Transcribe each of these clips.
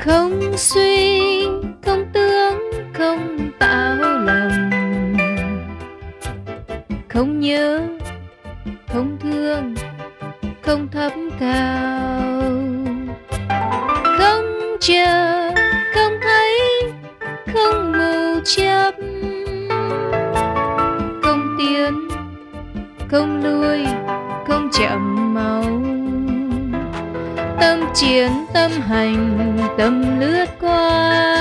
không suy, không tướng không tạo lòng. Không nhớ, không thương, không thấp cao không chờ, không thấy, không mưu chấp. Không tiến, không lui, không chậm máu tâm chiến tâm hành tâm lướt qua.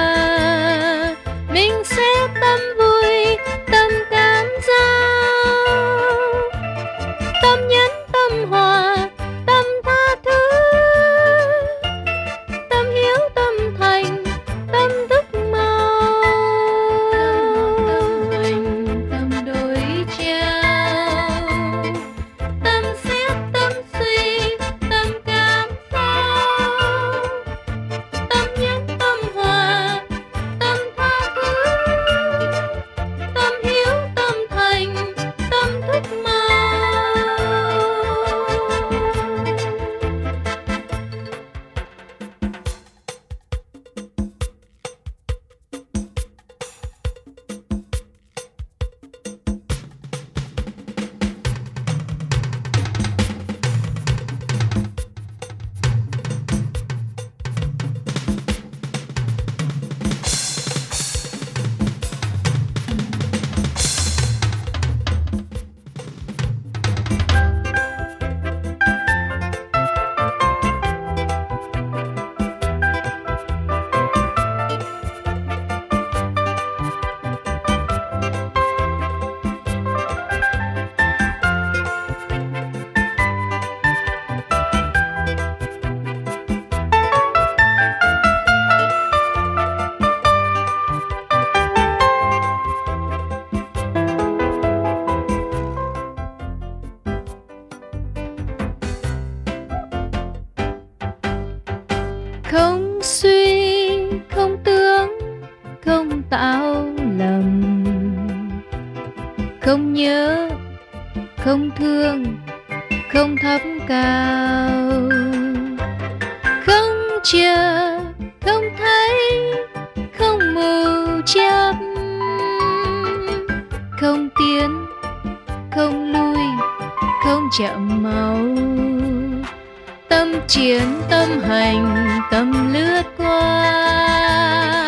Không suy, không tướng không tạo lầm. Không nhớ, không thương, không thấp cao. Không chờ, không thấy, không mù chấp không tiến, không lui, không chậm màu tâm chiến tâm hành tâm lướt qua.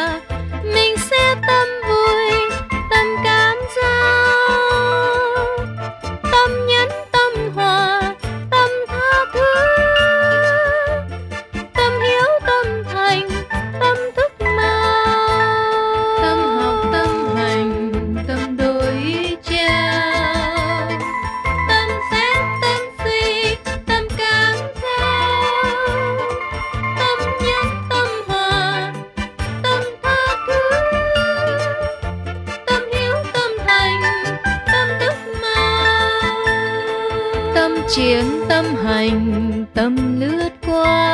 Chiến tâm hành tâm lướt qua.